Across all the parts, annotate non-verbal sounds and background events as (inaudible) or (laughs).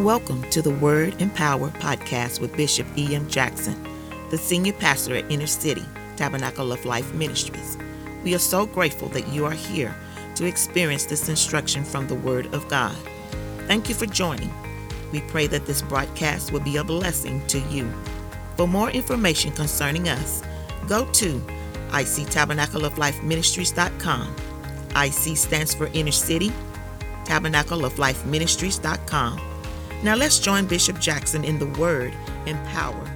Welcome to the Word and Power podcast with Bishop E.M. Jackson, the senior pastor at Inner City Tabernacle of Life Ministries. We are so grateful that you are here to experience this instruction from the Word of God. Thank you for joining. We pray that this broadcast will be a blessing to you. For more information concerning us, go to ictabernacleoflifeministries.com. IC stands for Inner City, tabernacleoflifeministries.com now let's join Bishop Jackson in the Word and Power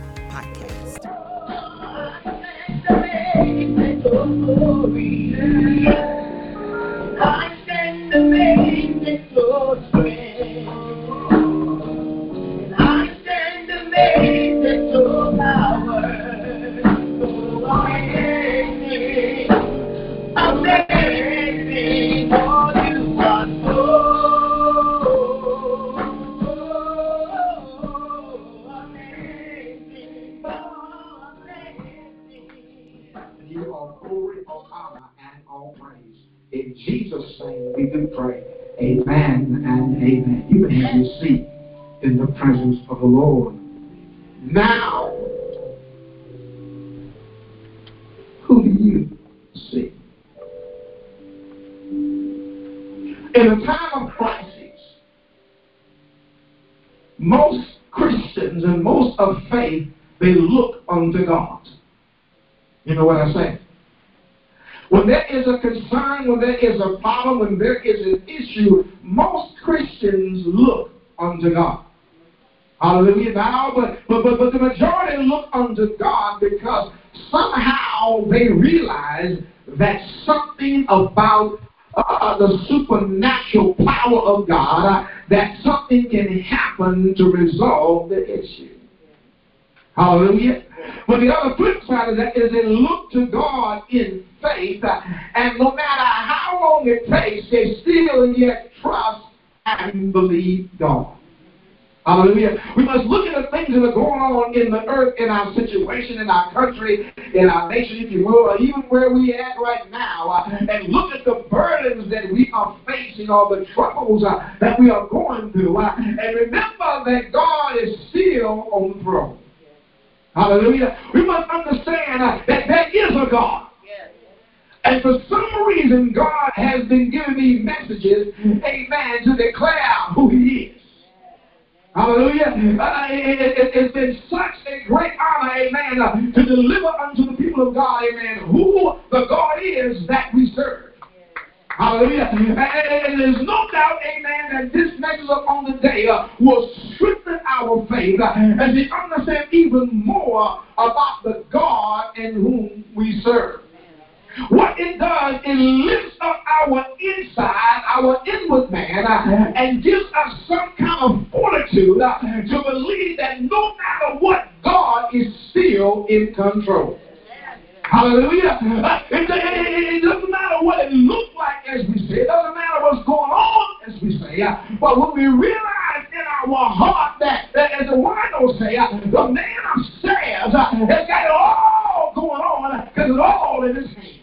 In a crisis, most Christians and most of faith, they look unto God. You know what I say? When there is a concern, when there is a problem, when there is an issue, most Christians look unto God. Hallelujah. Now, but, but, but, but the majority look unto God because somehow they realize that something about uh, the supernatural power of God, uh, that something can happen to resolve the issue. Hallelujah. But the other flip side of that is they look to God in faith, uh, and no matter how long it takes, they still yet trust and believe God. Hallelujah. We must look at the things that are going on in the earth, in our situation, in our country, in our nation, if you will, or even where we at right now, uh, and look at the burdens that we are facing or the troubles uh, that we are going through. Uh, and remember that God is still on the throne. Hallelujah. We must understand that there is a God. And for some reason, God has been giving me messages, amen, to declare who He is. Hallelujah. Uh, it, has been such a great honor, amen, uh, to deliver unto the people of God, amen, who the God is that we serve. Hallelujah. And, there's no doubt, amen, that this message on the day uh, will strengthen our faith uh, we understand even more about the God in whom we serve. What it does, it lifts up our inside, our inward man, uh, and gives us some kind of fortitude uh, to believe that no matter what, God is still in control. Hallelujah. Uh, it, it, it, doesn't matter what it looks like, as we say. It doesn't matter what's going on, as we say. But when we realize in our heart that, as the wino say, the man upstairs has got it all going on because it's all in his hands.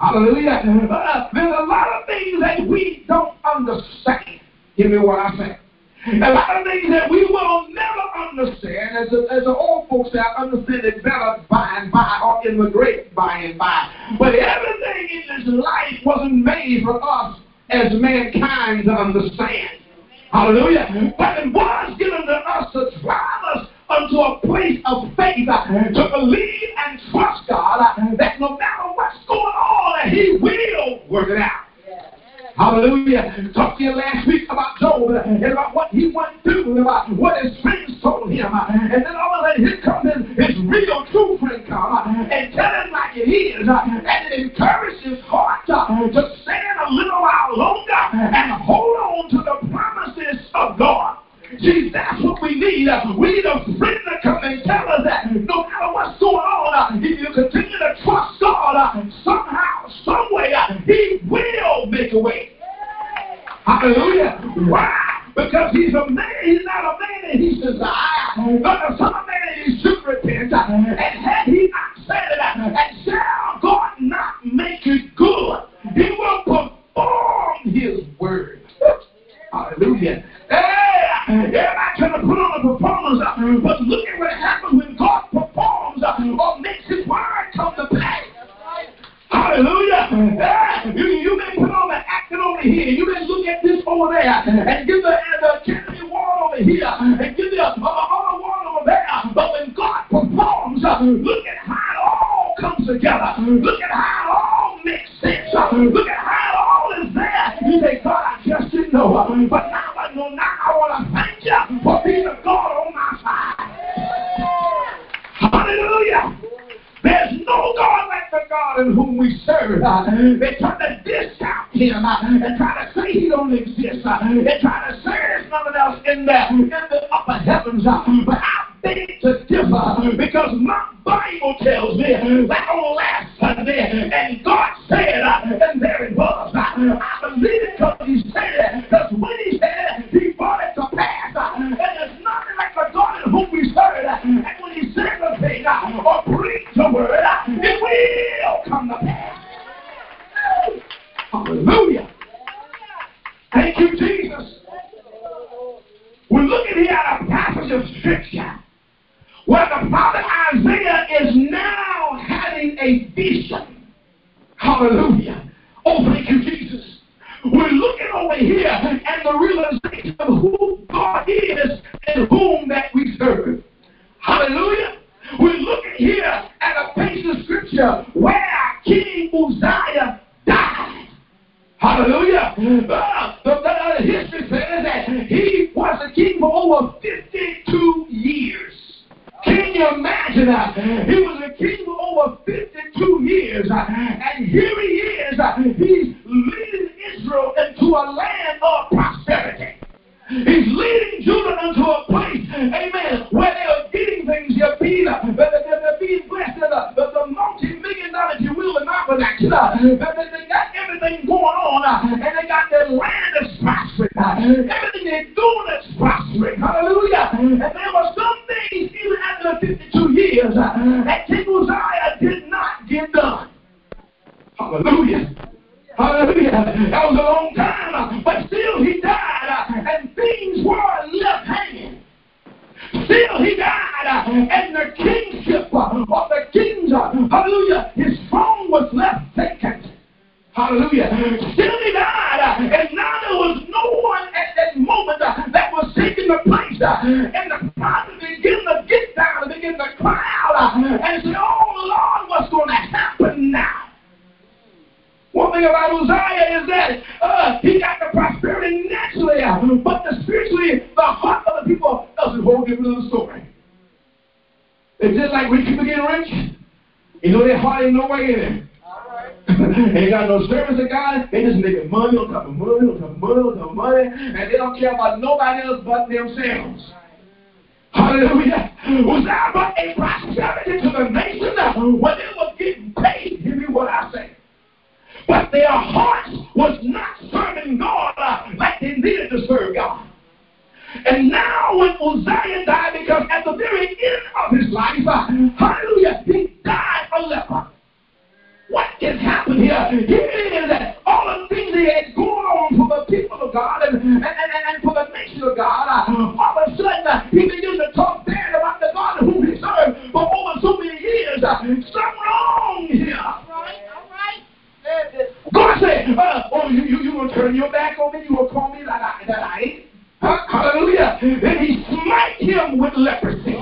Hallelujah. Uh, there's a lot of things that we don't understand. Give me what I say. A lot of things that we will never understand, as the, as the old folks say, I understand it better by and by or in the by and by. But everything in this life wasn't made for us as mankind to understand. Hallelujah. But it was given to us to drive us unto a place of faith uh, to believe and trust God uh, that no matter what's going on, uh, He will work it out. Hallelujah. Talked to you last week about Job uh, and about what he went through and about what his friends told him. Uh, and then all of a sudden, here comes his, his real true friend come and tell him like it is. And it encourages his heart to stand a little while longer and hold on to the promises of God. See, that's what we need. We need a friend to come and tell us that no matter what's going on, uh, if you continue to trust God, uh, somehow, some way, uh, He will make a way. Hallelujah. Why? Because he's a man, he's not a man and he I, but the son of man and he should repent. And had he not said it, and or preach a about nobody else but themselves. Hallelujah. Uzziah brought a prosperity to the nation uh, when they were getting paid. Hear me what I say but their hearts was not serving God uh, like they needed to serve God. And now when Uzziah died, because at the very end of his life, uh, hallelujah, he died a leper. What just happened here? Here it is that all the things he had going on for the people of God and, and, and, and for the nation of God, uh, all of a sudden uh, he began to talk bad about the God whom he served for over so many years. Uh, something wrong here. All right, all right. God said, uh, oh, you, you, you gonna turn your back on me? You gonna call me that I, that I ain't? Huh? Hallelujah. Then he smite him with leprosy.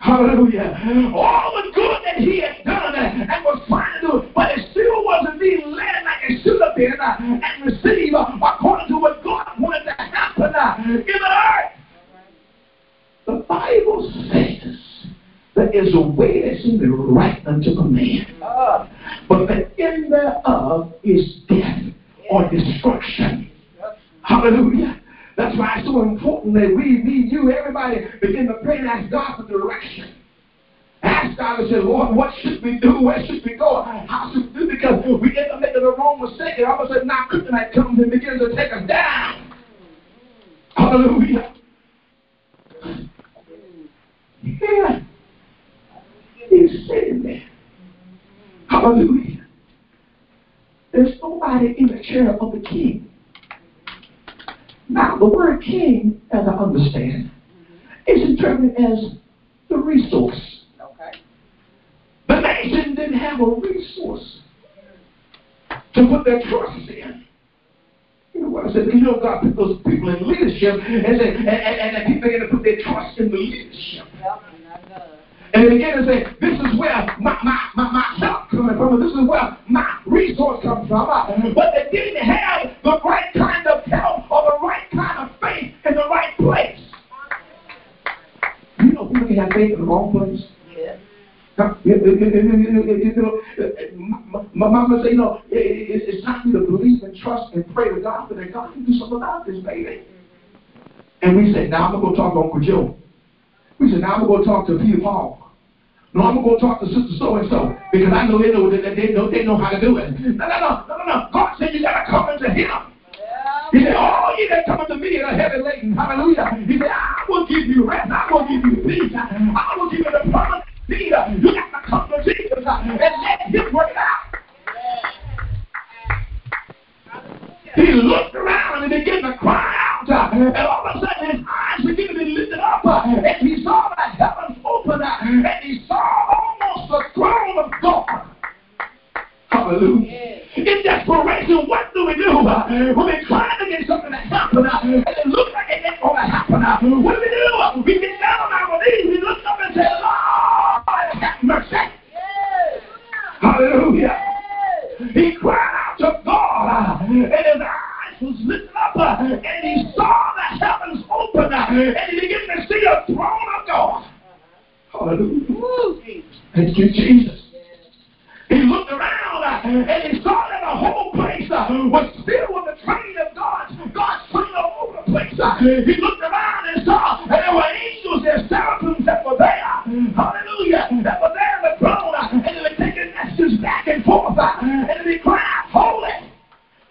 Hallelujah. All the good that he had done and, and was trying to do, but it still wasn't being led like it should have been uh, and received uh, according to what God wanted to happen uh, in the earth. The Bible says there is a way that seems right unto a man, but the end thereof is death or destruction. Hallelujah. That's why it's so important that we, me, you, everybody begin to pray and ask God for direction. Ask God and say, Lord, what should we do? Where should we go? How should we do? Because we end up making the wrong mistake, and all of a sudden now kryptonite comes and begins to take us down. Hallelujah. Yeah. He's sitting there. Hallelujah. There's nobody in the chair of the king. Now, the word king, as I understand, is interpreted as the resource. Okay. The nation didn't have a resource to put their trust in. Bible says, you know, God put those people in leadership, and, say, and, and, and people begin to put their trust in the leadership. And they begin to say, this is where my, my, my, my help coming from, this is where my resource comes from. Uh, but they didn't have the right kind of help or the right kind of faith in the right place. You know, people can have faith in the wrong place. My mama say, you know, it's time for you to believe and trust and pray to God, for that God can do something about this, baby. And we said, now I'm going to go talk to Uncle Joe. We said, now I'm going to go talk to Peter Paul. No, I'm going to go talk to Sister So and So because I know they know that they know they know how to do it. No, no, no, no, no, no. God said you got to come into Him. He said, Oh, you that come unto me that are heavy laden. Hallelujah. He said, I will give you rest. I will give you peace. I will give you the promise Peter, you got to come to Jesus and let him work it out. He looked around and began to cry out. And all of a sudden his eyes began to be lifted up. And he saw the heavens open. And he saw almost the throne of God. Hallelujah. In desperation, what do we do? When we're trying to get something to happen and it looks like it ain't going to happen, what do we do? We get down on our knees, we look up and say, Lord, have mercy. Hallelujah. He cried out to God and his eyes was lifted up and he saw the heavens open and he began to see a throne of God. Hallelujah. Thank you, Jesus. He looked around uh, and he saw that the whole place uh, was filled with the train of God. God's train the Uh, he looked around and saw that there were angels and seraphims that were there. Hallelujah. That were there in the throne. and they were taking messages back and forth. and they cried, Holy,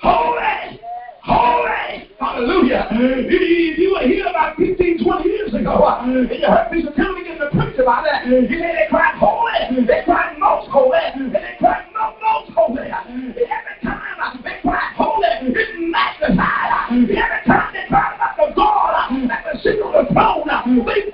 holy, holy. Hallelujah. If you were here about 15, 20 years ago, and you heard Bishop Timothy get to preach about that, he said they cried holy, they cried most holy, and they cried throne,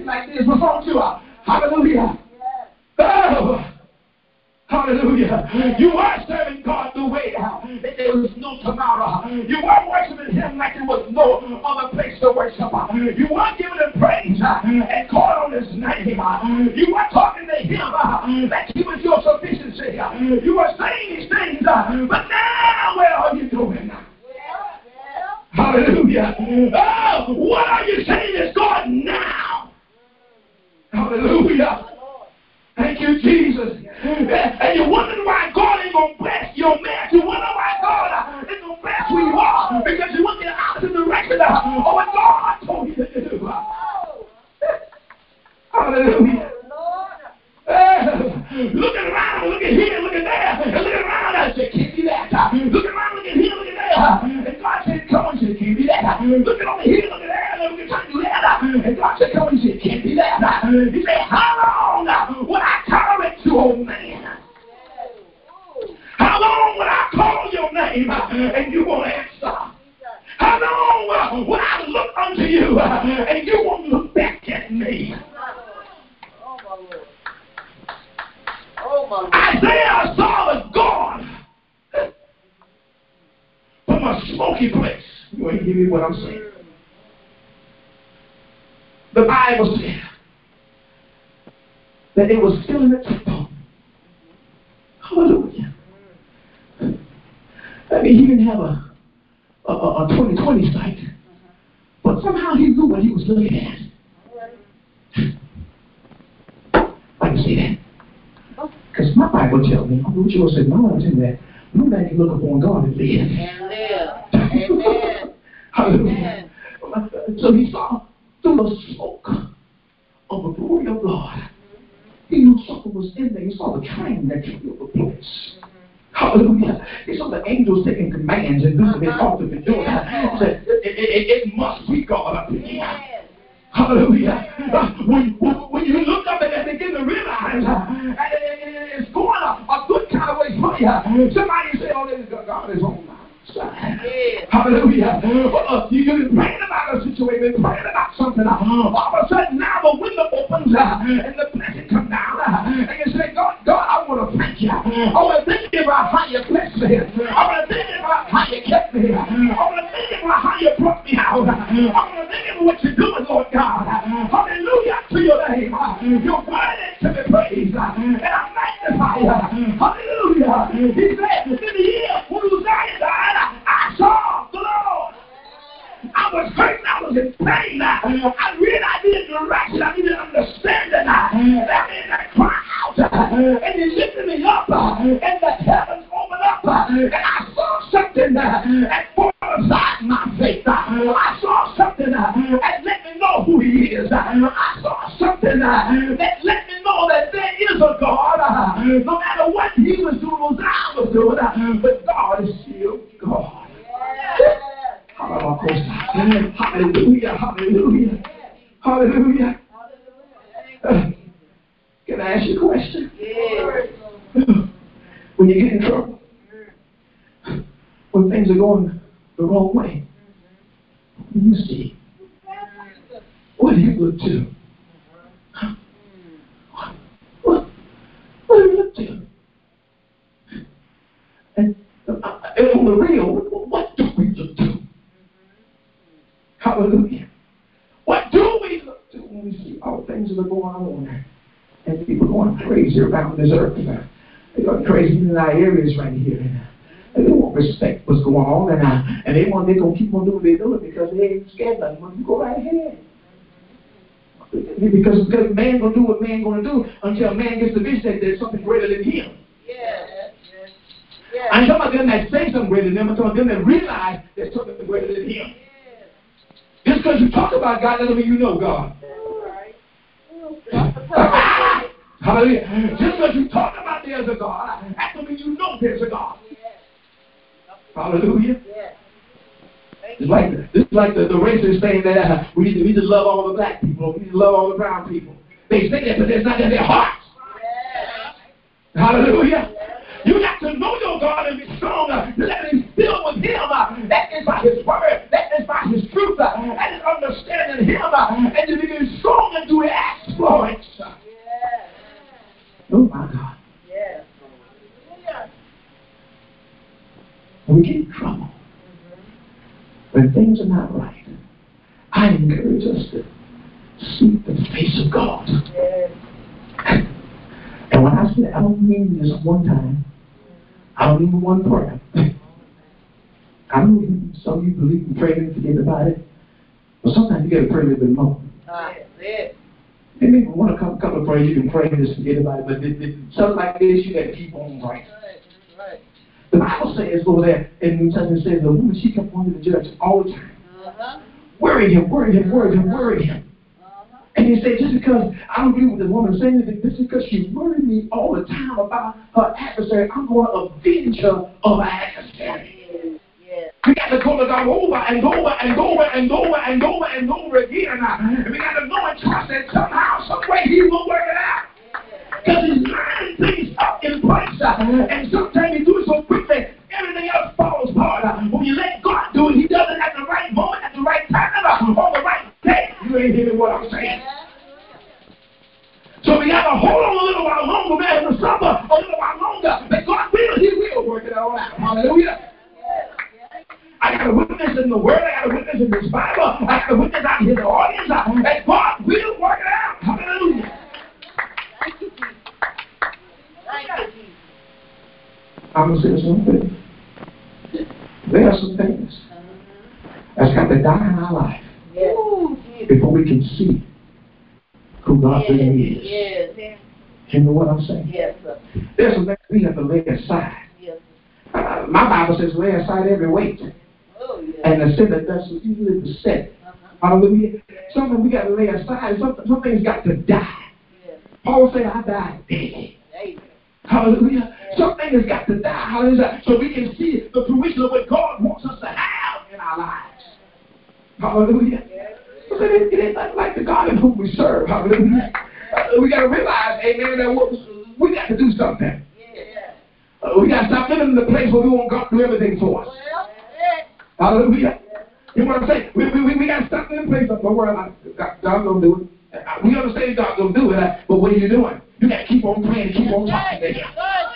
this, now you acting like this. Wrong with you? Hallelujah. Oh. Hallelujah. You were serving God the way uh, out. There was no tomorrow. You weren't worshiping Him like there was no other place to worship. Uh. You weren't giving Him praise uh, and calling on His name. You were talking to Him that He was your sufficiency. You were saying these things, but now where are you going? Hallelujah. Oh, what are you saying is God now? Hallelujah. Thank you, Jesus. And you're wondering why God ain't going to bless your man. You wonder why God uh, ain't going to bless who you are because you went in the opposite direction uh, of what God told you to do. Hallelujah. (laughs) Looking around, looking here, looking there, and looking around, I said, can't be that. Looking around, looking here, looking there. And God said, come on, said, can't be that. Looking over here, looking there, and looking trying to do that. And God said, come he said, can't be that. He said, how long will I tolerate you, old man? How long will I call your name and you won't answer? How long will I look unto you and you won't look back at me? Isaiah saw the God from a smoky place. You ain't give me what I'm saying. The Bible said that it was still in the temple. Hallelujah. I mean, he didn't have a a, a 2020 sight, but somehow he knew what he was looking at. I can see that. Because my Bible tells me, say, no one tell me that. No man can look upon God and live. And live. Amen. Hallelujah. So he saw through the smoke of the glory of God. He knew something was in there. He saw the train that filled the place. Hallelujah. He saw the angels taking commands and doing ought to be doing. He said, it, it, it must be God up in here. Hallelujah. Uh, when, when you look up and begin to realize uh, it's going a, a good kind of way for you, somebody say, oh, this God is on my side. Hallelujah. Uh, you, you've been praying about a situation, praying about something. Uh, all of a sudden, now the window opens uh, and the blessing comes down. Uh, and you say, God, God, I want to thank you. I want to thank you about how you blessed me. I want to thank you about how you kept me. I want to thank you about how you brought me out. I want to thank you for what you're doing, Lord God. Hallelujah to your name. You're worthy to be praised. And I magnify you. Hallelujah. He said, in the year when Uzziah died, I saw the Lord. I was hurting. I was in pain. I really I needed direction. I needed understanding. Means I cry out. And he lifted me up. And the heavens opened up. And I this earth? They're going crazy in our areas right here. And they won't respect what's going on, and, uh, and they want they're gonna keep on doing what they're doing because they ain't scared nothing. Well, you go right ahead. Because, because man gonna do what man gonna do until man gets the vision that there's something greater than him. Yes. Yes. I'm talking about them that say something greater than them. I'm talking about them that realize there's something greater than him. Just because you talk about God doesn't mean you know God. (laughs) Hallelujah. Just because you talk about there's a God, that doesn't mean you know there's a God. Hallelujah. It's like it's like the, the racist saying that uh, we need to we need to love all the black people, we need to love all the brown people. They say that, but it's not in their hearts. Hallelujah. You got to know your God and be strong. Uh, let him be filled with Him. Uh, that is by His word. That is by His truth. uh, that is understanding him. And to become strong and do exploits. Yes. Oh my God. Yes. We get in trouble, when things are not right, I encourage us to seek the face of God. Yes. And when I say I don't mean just one time, I don't mean one prayer. I know some of you believe in praying and forget about it, but sometimes you got to pray a little bit more. Ah, yes. And maybe one a couple, couple of prayers you can pray and just forget about it, but th- th- something like this you got to keep on praying. Right. The Bible says over there in the New Testament says the woman she kept on to the judge all the time. Uh-huh. Worry him, worry him, worry him, worry him. Uh-huh. And he said, just because I don't agree with the woman saying anything, just because she worried me all the time about her adversary, I'm going to avenge her of her adversary. We got to go to God over and over and over and over and over and over again. And we got to know and trust that somehow, some way He will work it out. Because He's lining things up in place. uh, And sometimes He do it so quickly, everything else falls apart. Uh, When you let God do it, He does it at the right moment, at the right time, uh, on the right day. You ain't hearing what I'm saying. So we got to hold on a little while longer, man, and suffer a little while longer. But God will, He will work it all out. Hallelujah. Witness in the Word. I got a witness in this Bible. I got a witness out here in the audience. And God will work it out. Hallelujah. I'm going to say something. There are some things that's got to die in our life before we can see who God really is. Yes. You know what I'm saying? Yes. There's some things we have to lay aside. Uh, my Bible says lay aside every weight. And the sin that does so easily beset. Uh-huh. Hallelujah. Something we got to lay aside. Something, some things got to die. Paul said, I died daily. Hallelujah. Something has got to die. Hallelujah. So we can see the fruition of what God wants us to have in our lives. Hallelujah. But it, it ain't nothing like the God in whom we serve. Hallelujah. Uh, we got to realize, amen, that we, we got to do something. Uh, we got to stop living in the place where we want God to do everything for us. Hallelujah. You know what I'm saying? We, we, we, we got stop in the place of, don't worry about it. God, God's going to do it. We understand God's going to do it, but what are you doing? You got to keep on praying and keep on talking to Him.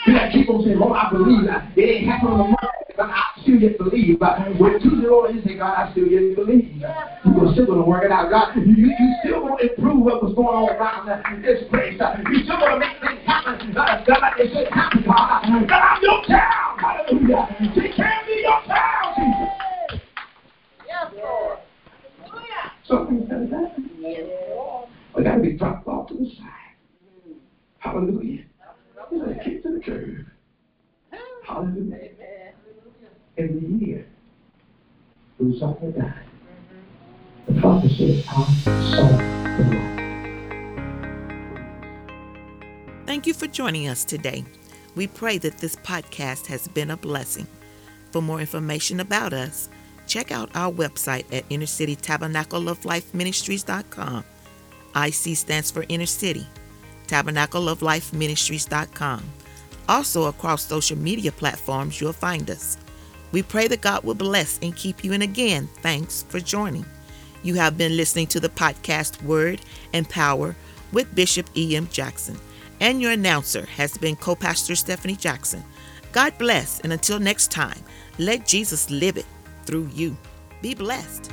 You got to keep on saying, Lord, I believe. It ain't happening tomorrow, but I still yet believe. But when Tuesday, Lord, you God, I still yet believe. You're still going to work it out. God, you, you, you still going to improve what was going on around this place. You still going to make things happen. God, like they should happen, God. God, I'm your child. Hallelujah. Take care of me, your child, Jesus. Yes, Lord. To happen. Yes, We got to be dropped off to the side. Hallelujah. We got to kick to the curb. Hallelujah. Amen. Every year, Uzziah died. The prophet said, I saw the Lord. Thank you for joining us today. We pray that this podcast has been a blessing. For more information about us, check out our website at Inner City Tabernacle of Life Ministries.com. IC stands for Inner City, Tabernacle of Life Ministries.com. Also, across social media platforms, you'll find us. We pray that God will bless and keep you. And again, thanks for joining. You have been listening to the podcast Word and Power with Bishop E.M. Jackson, and your announcer has been co pastor Stephanie Jackson. God bless, and until next time, let Jesus live it through you. Be blessed.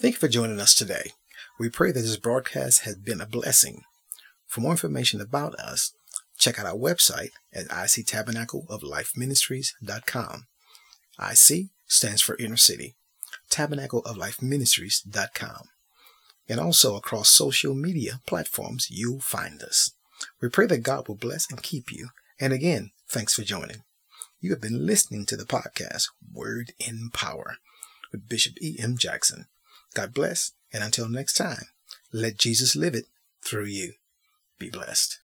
Thank you for joining us today. We pray that this broadcast has been a blessing. For more information about us, check out our website at ictabernacleoflifeministries.com. IC stands for Inner City, tabernacleoflifeministries.com. And also across social media platforms, you'll find us. We pray that God will bless and keep you. And again, thanks for joining. You have been listening to the podcast Word in Power with Bishop E.M. Jackson. God bless, and until next time, let Jesus live it through you. Be blessed.